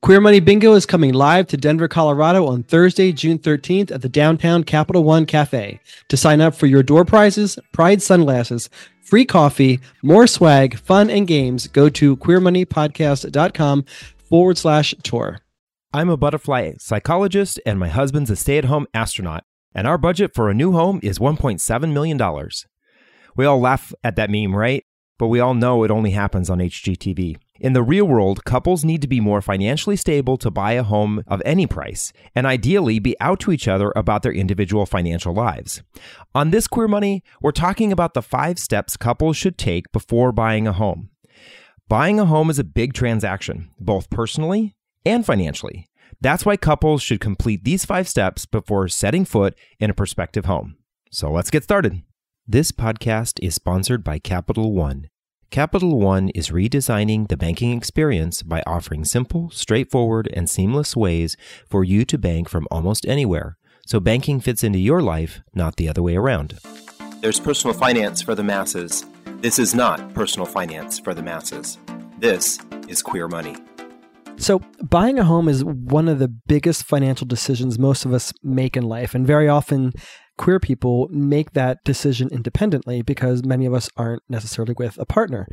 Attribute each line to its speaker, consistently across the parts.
Speaker 1: Queer Money Bingo is coming live to Denver, Colorado on Thursday, June 13th at the downtown Capital One Cafe. To sign up for your door prizes, pride sunglasses, free coffee, more swag, fun, and games, go to queermoneypodcast.com forward slash tour.
Speaker 2: I'm a butterfly psychologist, and my husband's a stay at home astronaut, and our budget for a new home is $1.7 million. We all laugh at that meme, right? But we all know it only happens on HGTV. In the real world, couples need to be more financially stable to buy a home of any price, and ideally be out to each other about their individual financial lives. On this Queer Money, we're talking about the five steps couples should take before buying a home. Buying a home is a big transaction, both personally and financially. That's why couples should complete these five steps before setting foot in a prospective home. So let's get started. This podcast is sponsored by Capital One. Capital One is redesigning the banking experience by offering simple, straightforward, and seamless ways for you to bank from almost anywhere. So banking fits into your life, not the other way around. There's personal finance for the masses. This is not personal finance for the masses. This is queer money.
Speaker 1: So, buying a home is one of the biggest financial decisions most of us make in life. And very often, queer people make that decision independently because many of us aren't necessarily with a partner.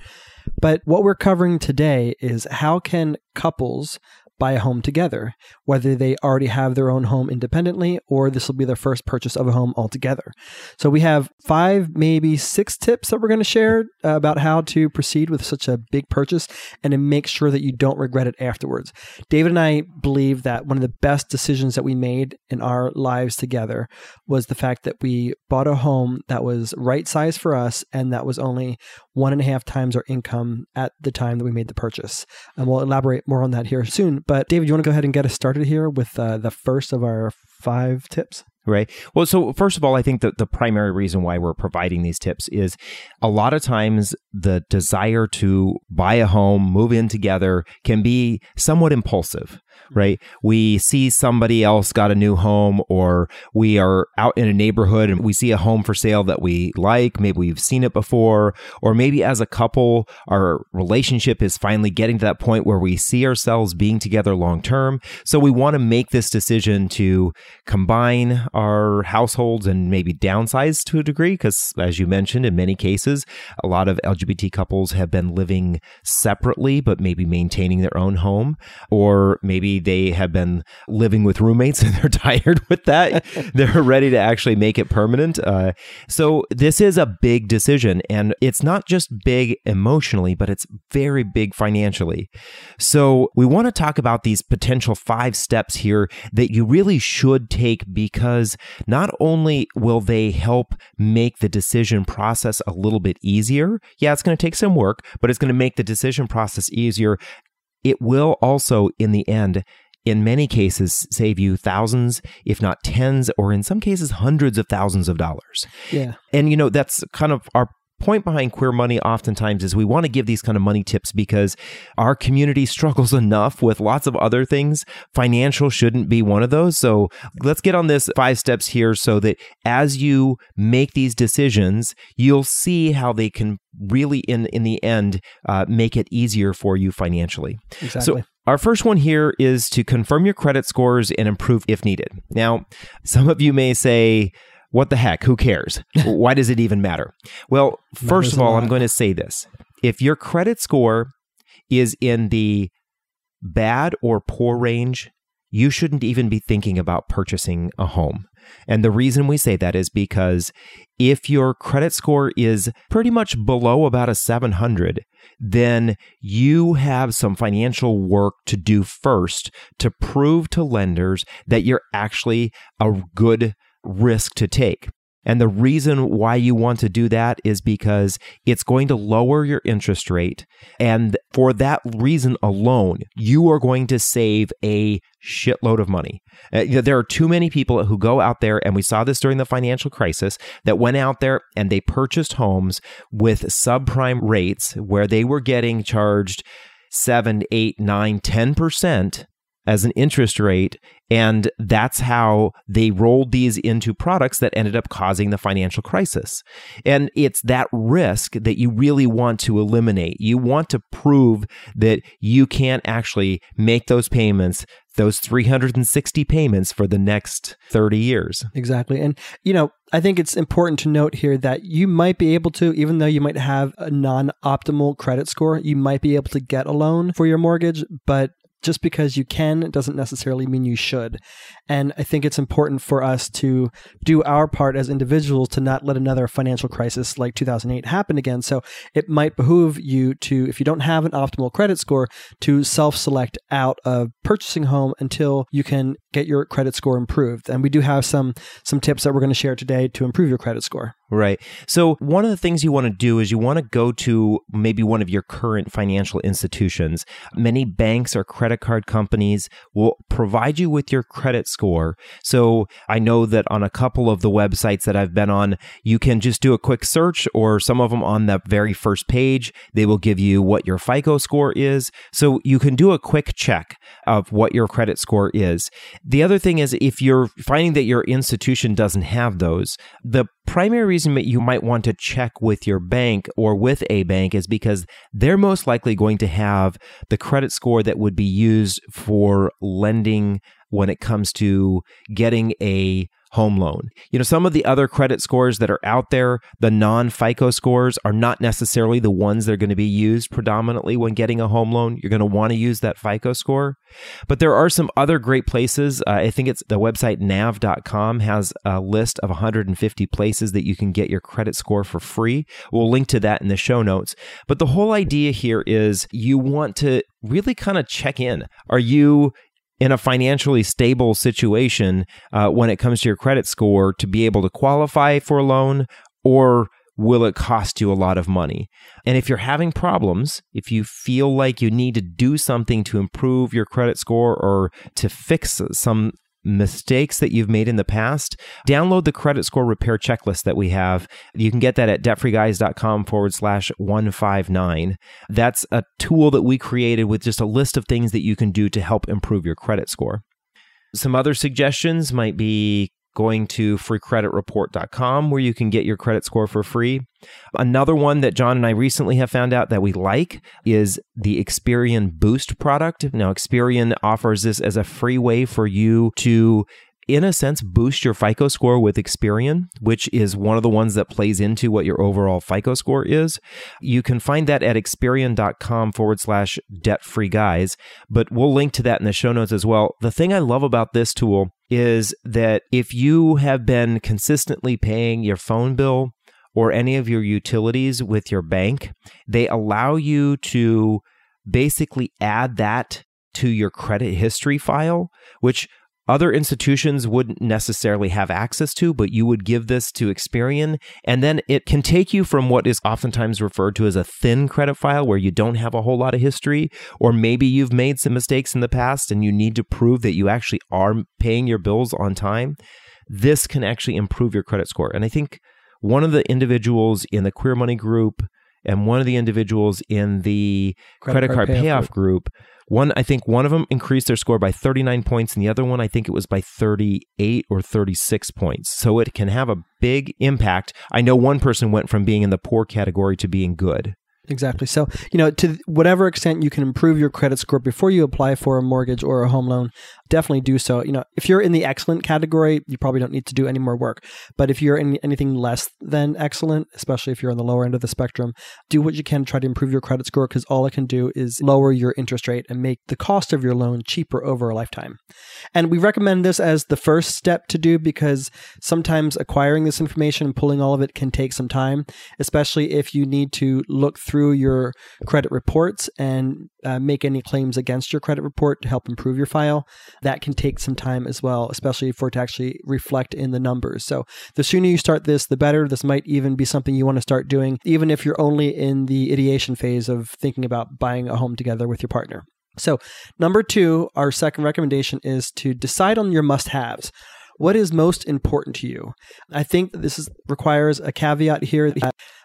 Speaker 1: But what we're covering today is how can couples buy a home together, whether they already have their own home independently or this will be their first purchase of a home altogether. So we have five, maybe six tips that we're going to share uh, about how to proceed with such a big purchase and to make sure that you don't regret it afterwards. David and I believe that one of the best decisions that we made in our lives together was the fact that we bought a home that was right size for us and that was only one and a half times our income at the time that we made the purchase. And we'll elaborate more on that here soon. But David, you want to go ahead and get us started here with uh, the first of our five tips?
Speaker 2: Right. Well, so first of all, I think that the primary reason why we're providing these tips is a lot of times the desire to buy a home, move in together can be somewhat impulsive Mm-hmm. right? We see somebody else got a new home, or we are out in a neighborhood and we see a home for sale that we like. Maybe we've seen it before, or maybe as a couple, our relationship is finally getting to that point where we see ourselves being together long term. So we want to make this decision to combine our households and maybe downsize to a degree, because as you mentioned, in many cases, a lot of LGBT couples have been living separately, but maybe maintaining their own home, or maybe they have been living with roommates and they're tired with that. they're ready to actually make it permanent. Uh, so this is a big decision, and it's not just big emotionally, but it's very big financially. So we want to talk about these potential five steps here that you really should take because not only will they help make the decision process a little bit easier. Yeah, it's going to take some work, but it's going to make the decision process easier it will also, in the end, in many cases, save you thousands, if not tens, or in some cases, hundreds of thousands of dollars.
Speaker 1: Yeah.
Speaker 2: And, you know, that's kind of our point behind queer money oftentimes is we want to give these kind of money tips because our community struggles enough with lots of other things. Financial shouldn't be one of those. So let's get on this five steps here so that as you make these decisions you'll see how they can really in in the end uh, make it easier for you financially.
Speaker 1: Exactly.
Speaker 2: so our first one here is to confirm your credit scores and improve if needed. Now, some of you may say, what the heck? Who cares? Why does it even matter? Well, first of all, I'm going to say this. If your credit score is in the bad or poor range, you shouldn't even be thinking about purchasing a home. And the reason we say that is because if your credit score is pretty much below about a 700, then you have some financial work to do first to prove to lenders that you're actually a good risk to take. And the reason why you want to do that is because it's going to lower your interest rate. And for that reason alone, you are going to save a shitload of money. Uh, there are too many people who go out there, and we saw this during the financial crisis, that went out there and they purchased homes with subprime rates where they were getting charged seven, eight, nine, ten percent as an interest rate. And that's how they rolled these into products that ended up causing the financial crisis. And it's that risk that you really want to eliminate. You want to prove that you can't actually make those payments those 360 payments for the next 30 years.
Speaker 1: Exactly. And, you know, I think it's important to note here that you might be able to, even though you might have a non optimal credit score, you might be able to get a loan for your mortgage, but just because you can doesn't necessarily mean you should. And I think it's important for us to do our part as individuals to not let another financial crisis like 2008 happen again. So it might behoove you to, if you don't have an optimal credit score, to self select out of purchasing home until you can get your credit score improved. And we do have some some tips that we're going to share today to improve your credit score.
Speaker 2: Right. So, one of the things you want to do is you want to go to maybe one of your current financial institutions. Many banks or credit card companies will provide you with your credit score. So, I know that on a couple of the websites that I've been on, you can just do a quick search, or some of them on the very first page, they will give you what your FICO score is. So, you can do a quick check of what your credit score is. The other thing is if you're finding that your institution doesn't have those, the primary reason that you might want to check with your bank or with a bank is because they're most likely going to have the credit score that would be used for lending when it comes to getting a home loan. You know, some of the other credit scores that are out there, the non FICO scores, are not necessarily the ones that are going to be used predominantly when getting a home loan. You're going to want to use that FICO score. But there are some other great places. Uh, I think it's the website nav.com has a list of 150 places that you can get your credit score for free. We'll link to that in the show notes. But the whole idea here is you want to really kind of check in. Are you in a financially stable situation uh, when it comes to your credit score to be able to qualify for a loan or will it cost you a lot of money? And if you're having problems, if you feel like you need to do something to improve your credit score or to fix some mistakes that you've made in the past, download the credit score repair checklist that we have. You can get that at debtfreeguys.com forward slash 159. That's a tool that we created with just a list of things that you can do to help improve your credit score. Some other suggestions might be going to freecreditreport.com where you can get your credit score for free. Another one that John and I recently have found out that we like is the Experian Boost product. Now, Experian offers this as a free way for you to in a sense, boost your FICO score with Experian, which is one of the ones that plays into what your overall FICO score is. You can find that at Experian.com forward slash debt free guys, but we'll link to that in the show notes as well. The thing I love about this tool is that if you have been consistently paying your phone bill or any of your utilities with your bank, they allow you to basically add that to your credit history file, which other institutions wouldn't necessarily have access to, but you would give this to Experian. And then it can take you from what is oftentimes referred to as a thin credit file where you don't have a whole lot of history, or maybe you've made some mistakes in the past and you need to prove that you actually are paying your bills on time. This can actually improve your credit score. And I think one of the individuals in the Queer Money group and one of the individuals in the credit, card, card, payoff, payoff group one, I think one of them increased their score by 39 points, and the other one, I think it was by 38 or 36 points. So it can have a big impact. I know one person went from being in the poor category to being good.
Speaker 1: Exactly. So, you know, to whatever extent you can improve your credit score before you apply for a mortgage or a home loan, definitely do so. You know, if you're in the excellent category, you probably don't need to do any more work. But if you're in anything less than excellent, especially if you're on the lower end of the spectrum, do what you can to try to improve your credit score because all it can do is lower your interest rate and make the cost of your loan cheaper over a lifetime. And we recommend this as the first step to do because sometimes acquiring this information and pulling all of it can take some time, especially if you need to look through your credit reports and uh, make any claims against your credit report to help improve your file that can take some time as well, especially for it to actually reflect in the numbers. So the sooner you start this, the better. This might even be something you want to start doing, even if you're only in the ideation phase of thinking about buying a home together with your partner. So, number two, our second recommendation is to decide on your must haves. What is most important to you? I think this is, requires a caveat here.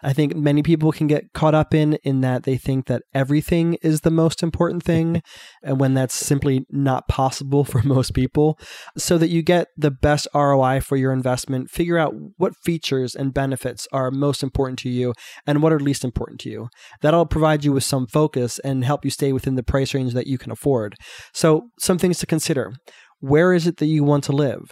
Speaker 1: I think many people can get caught up in in that they think that everything is the most important thing, and when that's simply not possible for most people. So that you get the best ROI for your investment, figure out what features and benefits are most important to you and what are least important to you. That'll provide you with some focus and help you stay within the price range that you can afford. So, some things to consider. Where is it that you want to live?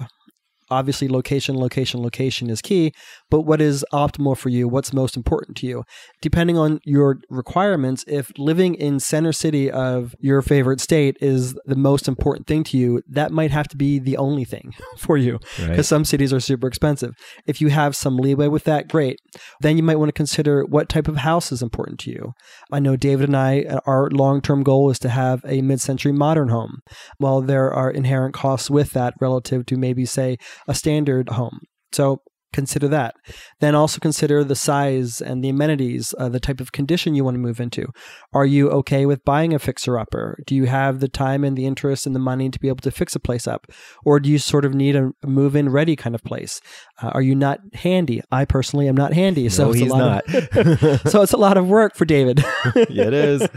Speaker 1: Obviously location, location, location is key, but what is optimal for you? What's most important to you? Depending on your requirements, if living in center city of your favorite state is the most important thing to you, that might have to be the only thing for you because right. some cities are super expensive. If you have some leeway with that, great. Then you might want to consider what type of house is important to you. I know David and I, uh, our long term goal is to have a mid century modern home. Well, there are inherent costs with that relative to maybe, say, a standard home. So consider that. Then also consider the size and the amenities, uh, the type of condition you want to move into. Are you okay with buying a fixer upper? Do you have the time and the interest and the money to be able to fix a place up? Or do you sort of need a move in ready kind of place? Uh, are you not handy? I personally am not handy. So
Speaker 2: no,
Speaker 1: it's
Speaker 2: he's
Speaker 1: a lot
Speaker 2: not.
Speaker 1: Of, so it's a lot of work for David.
Speaker 2: yeah, it is.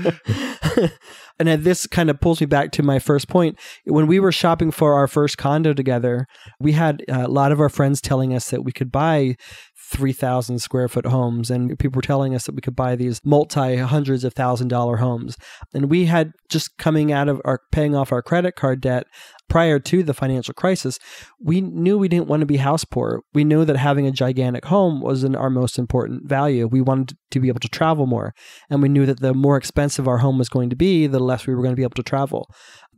Speaker 1: And this kind of pulls me back to my first point. When we were shopping for our first condo together, we had uh, a lot of our friends telling us that we could buy 3,000 square foot homes. And people were telling us that we could buy these multi hundreds of thousand dollar homes. And we had just coming out of our paying off our credit card debt prior to the financial crisis, we knew we didn't want to be house poor. We knew that having a gigantic home was our most important value. We wanted to be able to travel more. And we knew that the more expensive our home was going to be, the less we were going to be able to travel.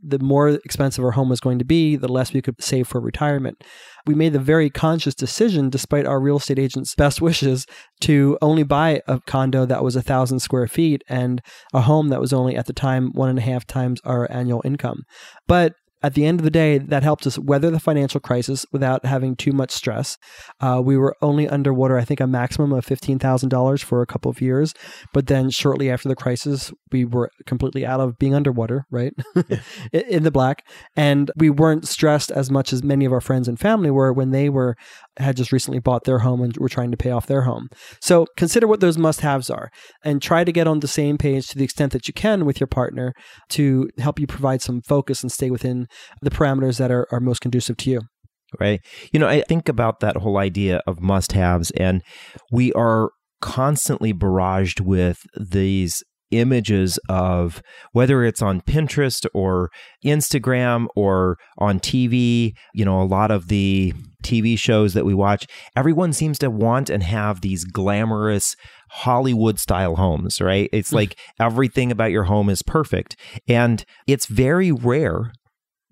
Speaker 1: The more expensive our home was going to be, the less we could save for retirement. We made the very conscious decision, despite our real estate agent's best wishes, to only buy a condo that was a thousand square feet and a home that was only at the time one and a half times our annual income. But at the end of the day, that helped us weather the financial crisis without having too much stress. Uh, we were only underwater, I think, a maximum of $15,000 for a couple of years. But then shortly after the crisis, we were completely out of being underwater, right? in the black. And we weren't stressed as much as many of our friends and family were when they were had just recently bought their home and were trying to pay off their home. So consider what those must haves are and try to get on the same page to the extent that you can with your partner to help you provide some focus and stay within the parameters that are, are most conducive to you.
Speaker 2: Right. You know, I think about that whole idea of must haves, and we are constantly barraged with these images of whether it's on Pinterest or Instagram or on TV, you know, a lot of the TV shows that we watch, everyone seems to want and have these glamorous Hollywood style homes, right? It's hmm. like everything about your home is perfect. And it's very rare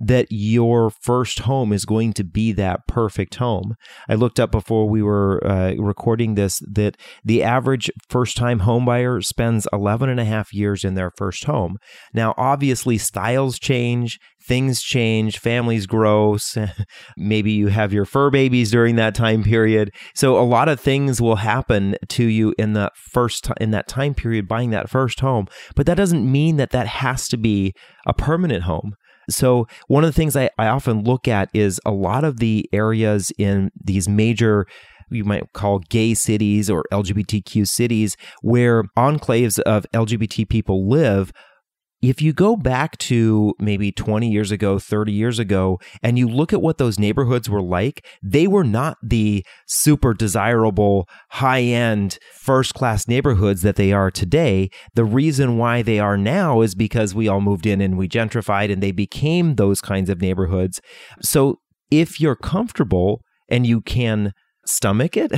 Speaker 2: that your first home is going to be that perfect home. I looked up before we were uh, recording this that the average first time home buyer spends 11 and a half years in their first home. Now, obviously, styles change, things change, families grow. Maybe you have your fur babies during that time period. So a lot of things will happen to you in the first in that time period buying that first home, but that doesn't mean that that has to be a permanent home. So, one of the things I, I often look at is a lot of the areas in these major you might call gay cities or LGBTQ cities where enclaves of LGBT people live if you go back to maybe 20 years ago, 30 years ago, and you look at what those neighborhoods were like, they were not the super desirable, high end, first class neighborhoods that they are today. The reason why they are now is because we all moved in and we gentrified and they became those kinds of neighborhoods. So if you're comfortable and you can stomach it,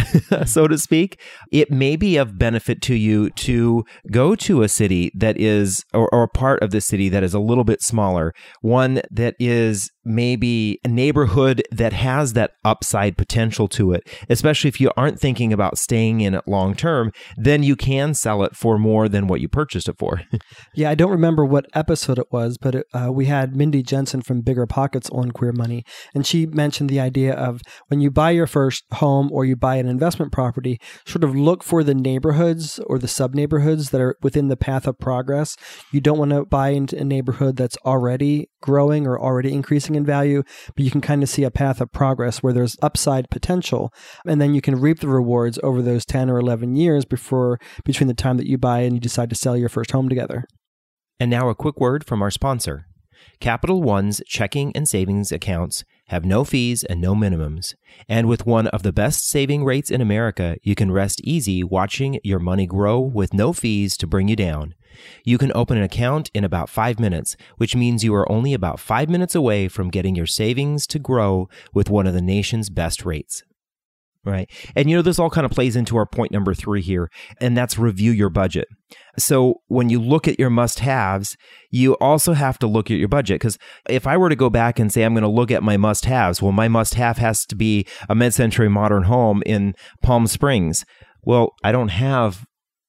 Speaker 2: so to speak, it may be of benefit to you to go to a city that is, or, or a part of the city that is a little bit smaller, one that is maybe a neighborhood that has that upside potential to it, especially if you aren't thinking about staying in it long term, then you can sell it for more than what you purchased it for.
Speaker 1: yeah, I don't remember what episode it was, but it, uh, we had Mindy Jensen from BiggerPockets on Queer Money, and she mentioned the idea of when you buy your first home home or you buy an investment property, sort of look for the neighborhoods or the sub neighborhoods that are within the path of progress. You don't want to buy into a neighborhood that's already growing or already increasing in value, but you can kind of see a path of progress where there's upside potential. And then you can reap the rewards over those 10 or 11 years before between the time that you buy and you decide to sell your first home together.
Speaker 2: And now a quick word from our sponsor. Capital One's checking and savings accounts have no fees and no minimums. And with one of the best saving rates in America, you can rest easy watching your money grow with no fees to bring you down. You can open an account in about five minutes, which means you are only about five minutes away from getting your savings to grow with one of the nation's best rates. Right. And you know, this all kind of plays into our point number three here, and that's review your budget. So when you look at your must haves, you also have to look at your budget. Because if I were to go back and say, I'm going to look at my must haves, well, my must have has to be a mid century modern home in Palm Springs. Well, I don't have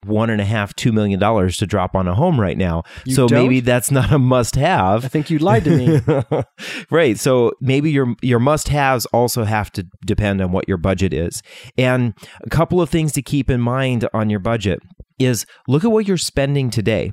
Speaker 2: one and a half, two million dollars to drop on a home right now.
Speaker 1: You
Speaker 2: so
Speaker 1: don't?
Speaker 2: maybe that's not a must have.
Speaker 1: I think you lied to me.
Speaker 2: right. So maybe your your must haves also have to depend on what your budget is. And a couple of things to keep in mind on your budget is look at what you're spending today.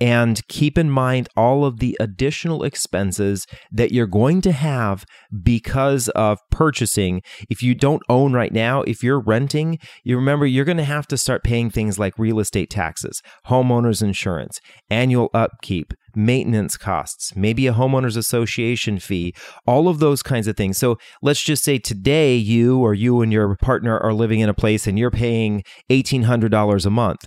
Speaker 2: And keep in mind all of the additional expenses that you're going to have because of purchasing. If you don't own right now, if you're renting, you remember you're going to have to start paying things like real estate taxes, homeowners insurance, annual upkeep, maintenance costs, maybe a homeowners association fee, all of those kinds of things. So let's just say today you or you and your partner are living in a place and you're paying $1,800 a month.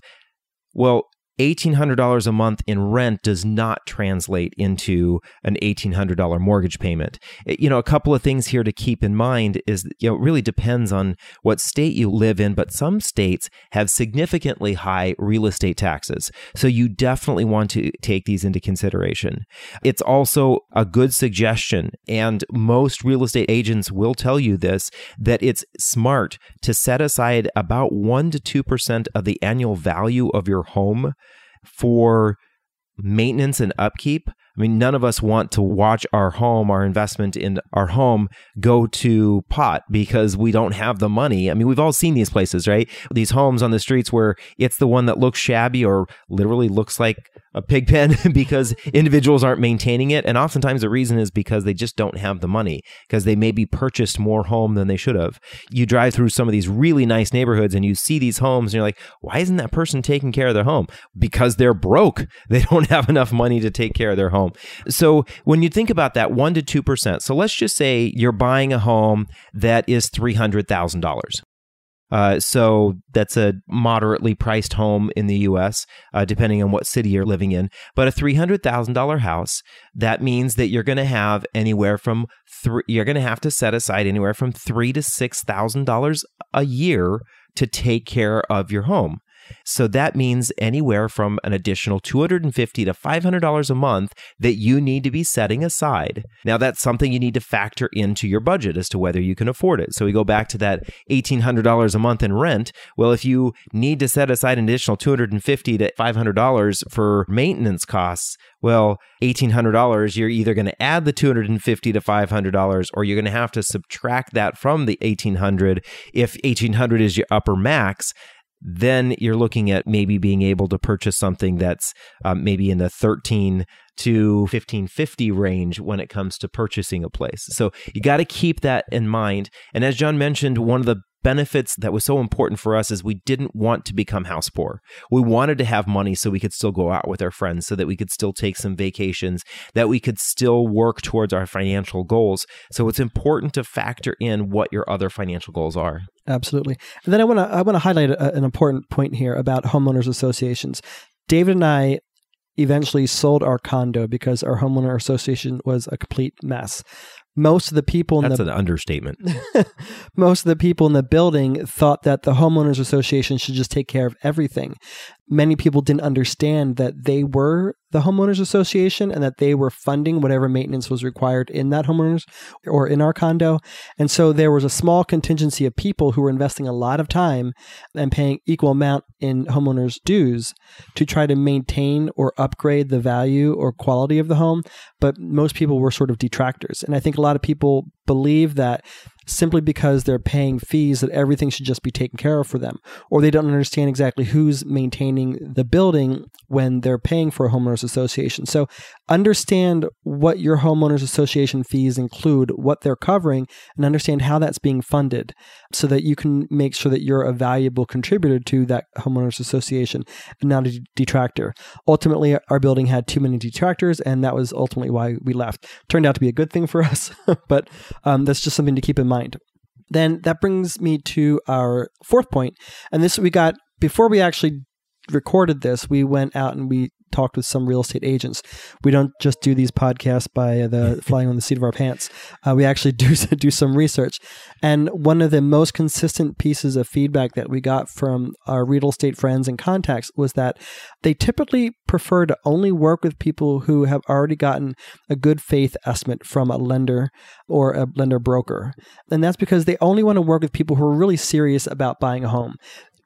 Speaker 2: Well, $1,800 a month in rent does not translate into an $1,800 mortgage payment. It- you know, a couple of things here to keep in mind is, you know, it really depends on what state you live in, but some states have significantly high real estate taxes. So you definitely want to take these into consideration. It's also a good suggestion, and most real estate agents will tell you this, that it's smart to set aside about 1% to 2% of the annual value of your home for maintenance and upkeep. I mean, none of us want to watch our home, our investment in our home go to pot because we don't have the money. I mean, we've all seen these places, right? These homes on the streets where it's the one that looks shabby or literally looks like a pig pen because individuals aren't maintaining it. And oftentimes the reason is because they just don't have the money because they maybe purchased more home than they should have. You drive through some of these really nice neighborhoods and you see these homes and you're like, why isn't that person taking care of their home? Because they're broke. They don't have enough money to take care of their home. So when you think about that, 1% to 2%. So let's just say you're buying a home that is $300,000. Uh, so that's a moderately priced home in the U.S., uh, depending on what city you're living in. But a three hundred thousand dollar house that means that you're going to have anywhere from three. You're going to have to set aside anywhere from three to six thousand dollars a year to take care of your home. So that means anywhere from an additional 250 to $500 a month that you need to be setting aside. Now, that's something you need to factor into your budget as to whether you can afford it. So we go back to that $1,800 a month in rent. Well, if you need to set aside an additional 250 to $500 for maintenance costs, well, $1,800, you're either going to add the 250 to $500 or you're going to have to subtract that from the 1800 If 1800 is your upper max, then you're looking at maybe being able to purchase something that's um, maybe in the 13 to 1550 range when it comes to purchasing a place. So you got to keep that in mind. And as John mentioned, one of the benefits that was so important for us is we didn't want to become house poor. We wanted to have money so we could still go out with our friends, so that we could still take some vacations, that we could still work towards our financial goals. So it's important to factor in what your other financial goals are.
Speaker 1: Absolutely. And then I want to I want to highlight a, an important point here about homeowners associations. David and I eventually sold our condo because our homeowner association was a complete mess. Most of the people in
Speaker 2: That's
Speaker 1: the
Speaker 2: an understatement.
Speaker 1: most of the people in the building thought that the homeowners association should just take care of everything. Many people didn't understand that they were the homeowners association and that they were funding whatever maintenance was required in that homeowners or in our condo. And so there was a small contingency of people who were investing a lot of time and paying equal amount in homeowners dues to try to maintain or upgrade the value or quality of the home, but most people were sort of detractors. And I think a lot of people believe that simply because they're paying fees that everything should just be taken care of for them or they don't understand exactly who's maintaining the building when they're paying for a homeowners association. So understand what your homeowners association fees include what they're covering and understand how that's being funded so that you can make sure that you're a valuable contributor to that homeowners association and not a detractor. Ultimately our building had too many detractors and that was ultimately why we left. Turned out to be a good thing for us but um, that's just something to keep in mind mind. Then that brings me to our fourth point, and this we got before we actually recorded this. We went out and we talked with some real estate agents. We don't just do these podcasts by the flying on the seat of our pants. Uh, we actually do do some research. And one of the most consistent pieces of feedback that we got from our real estate friends and contacts was that they typically prefer to only work with people who have already gotten a good faith estimate from a lender or a lender broker. And that's because they only want to work with people who are really serious about buying a home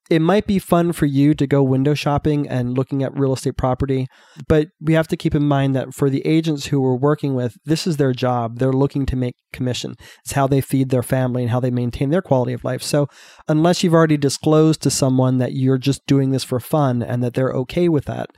Speaker 1: it might be fun for you to go window shopping and looking at real estate property, but we have to keep in mind that for the agents who we're working with, this is their job. They're looking to make commission. It's how they feed their family and how they maintain their quality of life. So, unless you've already disclosed to someone that you're just doing this for fun and that they're okay with that,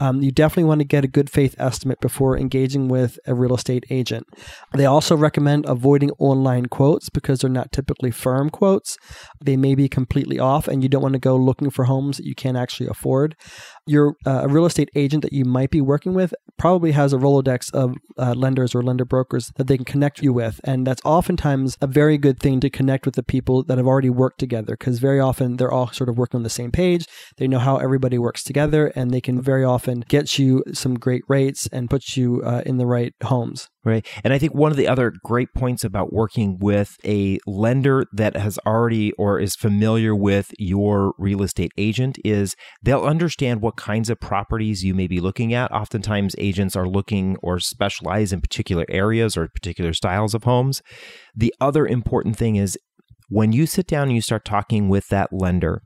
Speaker 1: um, you definitely want to get a good faith estimate before engaging with a real estate agent. They also recommend avoiding online quotes because they're not typically firm quotes. They may be completely off, and you don't want to go looking for homes that you can't actually afford. Your uh, real estate agent that you might be working with probably has a Rolodex of uh, lenders or lender brokers that they can connect you with. And that's oftentimes a very good thing to connect with the people that have already worked together because very often they're all sort of working on the same page. They know how everybody works together and they can very often get you some great rates and put you uh, in the right homes.
Speaker 2: Right. And I think one of the other great points about working with a lender that has already or is familiar with your real estate agent is they'll understand what kinds of properties you may be looking at. Oftentimes, agents are looking or specialize in particular areas or particular styles of homes. The other important thing is when you sit down and you start talking with that lender,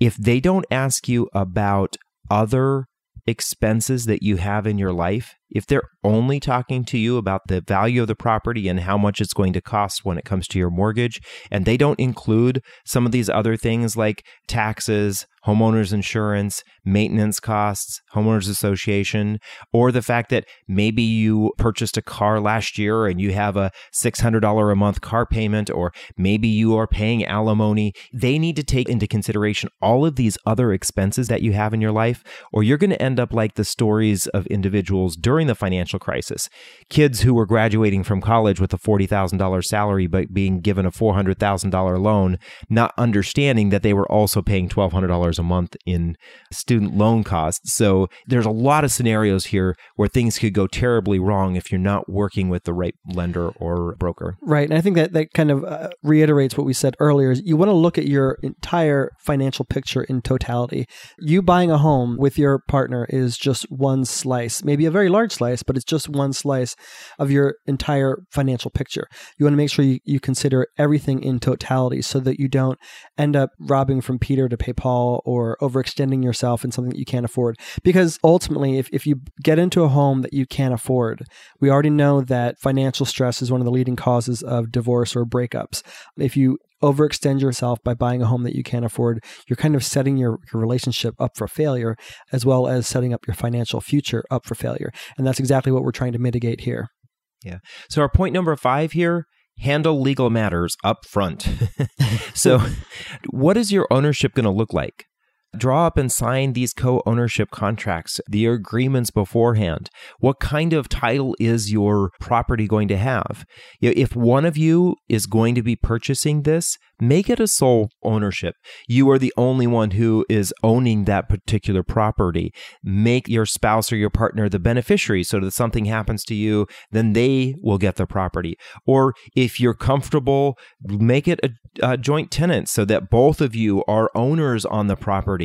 Speaker 2: if they don't ask you about other expenses that you have in your life, if they're only talking to you about the value of the property and how much it's going to cost when it comes to your mortgage, and they don't include some of these other things like taxes, homeowners insurance, maintenance costs, homeowners association, or the fact that maybe you purchased a car last year and you have a $600 a month car payment, or maybe you are paying alimony. They need to take into consideration all of these other expenses that you have in your life, or you're going to end up like the stories of individuals during the financial crisis. Kids who were graduating from college with a $40,000 salary, but being given a $400,000 loan, not understanding that they were also paying $1,200 a month in student loan costs. So there's a lot of scenarios here where things could go terribly wrong if you're not working with the right lender or broker.
Speaker 1: Right, and I think that that kind of uh, reiterates what we said earlier. Is you want to look at your entire financial picture in totality. You buying a home with your partner is just one slice, maybe a very large slice, but it's just one slice of your entire financial picture. You want to make sure you, you consider everything in totality so that you don't end up robbing from Peter to pay Paul or overextending yourself in something that you can't afford. Because ultimately, if, if you get into a home that you can't afford, we already know that financial stress is one of the leading causes of divorce or breakups. If you overextend yourself by buying a home that you can't afford, you're kind of setting your, your relationship up for failure, as well as setting up your financial future up for failure. And that's exactly what we're trying to mitigate here.
Speaker 2: Yeah. So, our point number five here handle legal matters up front. so, what is your ownership going to look like? Draw up and sign these co ownership contracts, the agreements beforehand. What kind of title is your property going to have? If one of you is going to be purchasing this, make it a sole ownership. You are the only one who is owning that particular property. Make your spouse or your partner the beneficiary so that if something happens to you, then they will get the property. Or if you're comfortable, make it a uh, joint tenants so that both of you are owners on the property.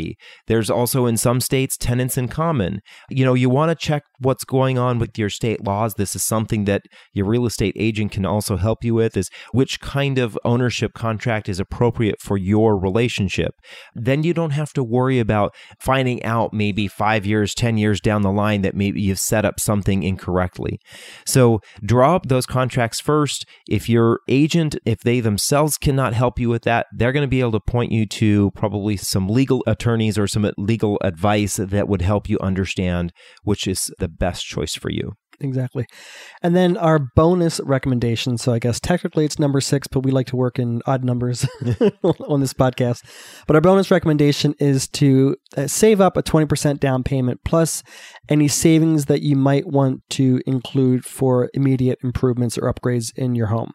Speaker 2: There's also in some states tenants in common. You know, you want to check what's going on with your state laws. This is something that your real estate agent can also help you with is which kind of ownership contract is appropriate for your relationship. Then you don't have to worry about finding out maybe 5 years, 10 years down the line that maybe you've set up something incorrectly. So, draw up those contracts first. If your agent if they themselves cannot help you with that, they're going to be able to point you to probably some legal attorneys or some legal advice that would help you understand which is the best choice for you
Speaker 1: exactly. And then our bonus recommendation. So I guess technically it's number six, but we like to work in odd numbers on this podcast. But our bonus recommendation is to uh, save up a 20% down payment plus any savings that you might want to include for immediate improvements or upgrades in your home.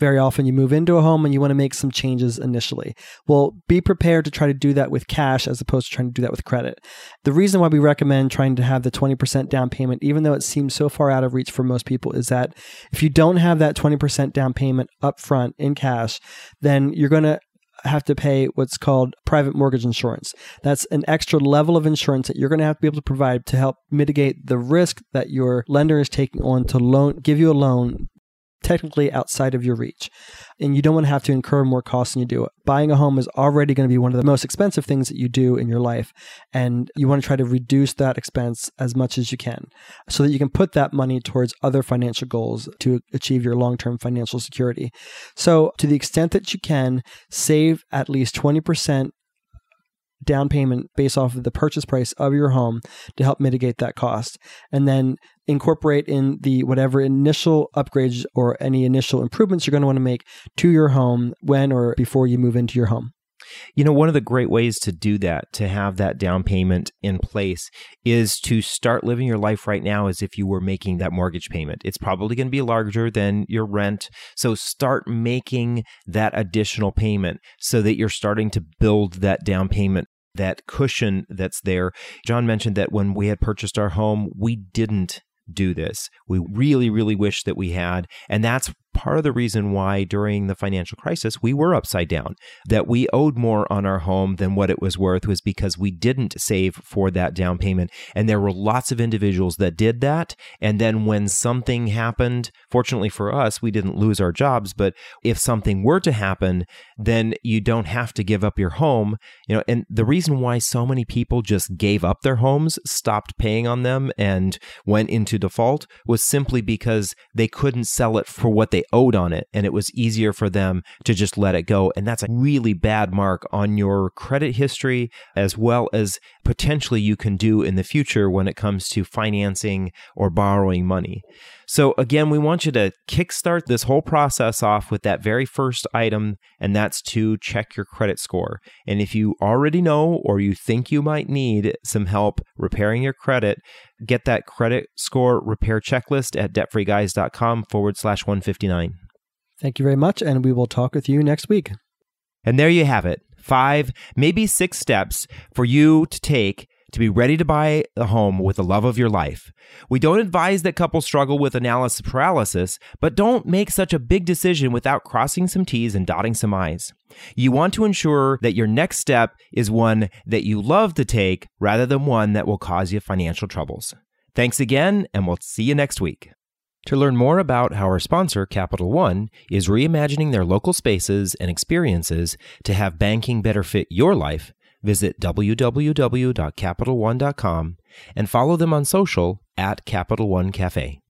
Speaker 1: Very often you move into a home and you want to make some changes initially. Well, be prepared to try to do that with cash as opposed to trying to do that with credit. The reason why we recommend trying to have the 20% down payment, even though it seems so far out of reach for most people, is that if you don't have that 20% down payment up front in cash, then you're going to have to pay what's called private mortgage insurance. That's an extra level of insurance that you're going to have to be able to provide to help mitigate the risk that your lender is taking on to loan give you a loan technically outside of your reach. And you don't want to have to incur more costs than you do. Buying a home is already going to be one of the most expensive things that you do in your life. And you want to try to reduce that expense as much as you can so that you can put that money towards other financial goals to achieve your long term financial security. So, to the extent that you can, save at least 20% down payment based off of the purchase price of your home to help mitigate that cost. And then incorporate in the whatever initial upgrades or any initial improvements you're going to want to make to your home when or before you move into your home
Speaker 2: you know, one of the great ways to do that, to have that down payment in place, is to start living your life right now as if you were making that mortgage payment. It's probably going to be larger than your rent. So start making that additional payment so that you're starting to build that down payment that cushion that's there. John mentioned that when we had purchased our home, we didn't do this. We really, really wish that we had. And that's part of the reason why during the financial crisis we were upside down. That we owed more on our home than what it was worth was because we didn't save for that down payment. And there were lots of individuals that did that. And then when something happened, fortunately for us, we didn't lose our jobs. But if something were to happen, then you don't have to give up your home. You know, and the reason why so many people just gave up their homes, stopped paying on them, and went into default was simply because they couldn't sell it for what they owed on it and it was easier for them to just let it go. And that's a really bad mark on your credit history as well as potentially you can do in the future when it comes to financing or borrowing money. So, again, we want you to kickstart this whole process off with that very first item, and that's to check your credit score. And if you already know or you think you might need some help repairing your credit, get that credit score repair checklist at debtfreeguys.com forward slash 159.
Speaker 1: Thank you very much, and we will talk with you next week.
Speaker 2: And there you have it five, maybe six steps for you to take to be ready to buy a home with the love of your life. We don't advise that couples struggle with analysis paralysis, but don't make such a big decision without crossing some T's and dotting some I's. You want to ensure that your next step is one that you love to take rather than one that will cause you financial troubles. Thanks again, and we'll see you next week. To learn more about how our sponsor, Capital One, is reimagining their local spaces and experiences to have banking better fit your life, visit www.capitalone.com and follow them on social at Capital One Cafe.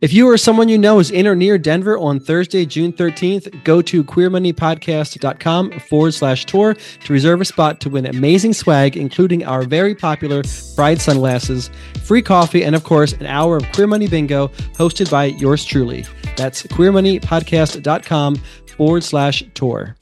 Speaker 1: If you or someone you know is in or near Denver on Thursday, June 13th, go to queermoneypodcast.com forward slash tour to reserve a spot to win amazing swag, including our very popular bride sunglasses, free coffee, and of course, an hour of Queer Money Bingo hosted by yours truly. That's queermoneypodcast.com forward slash tour.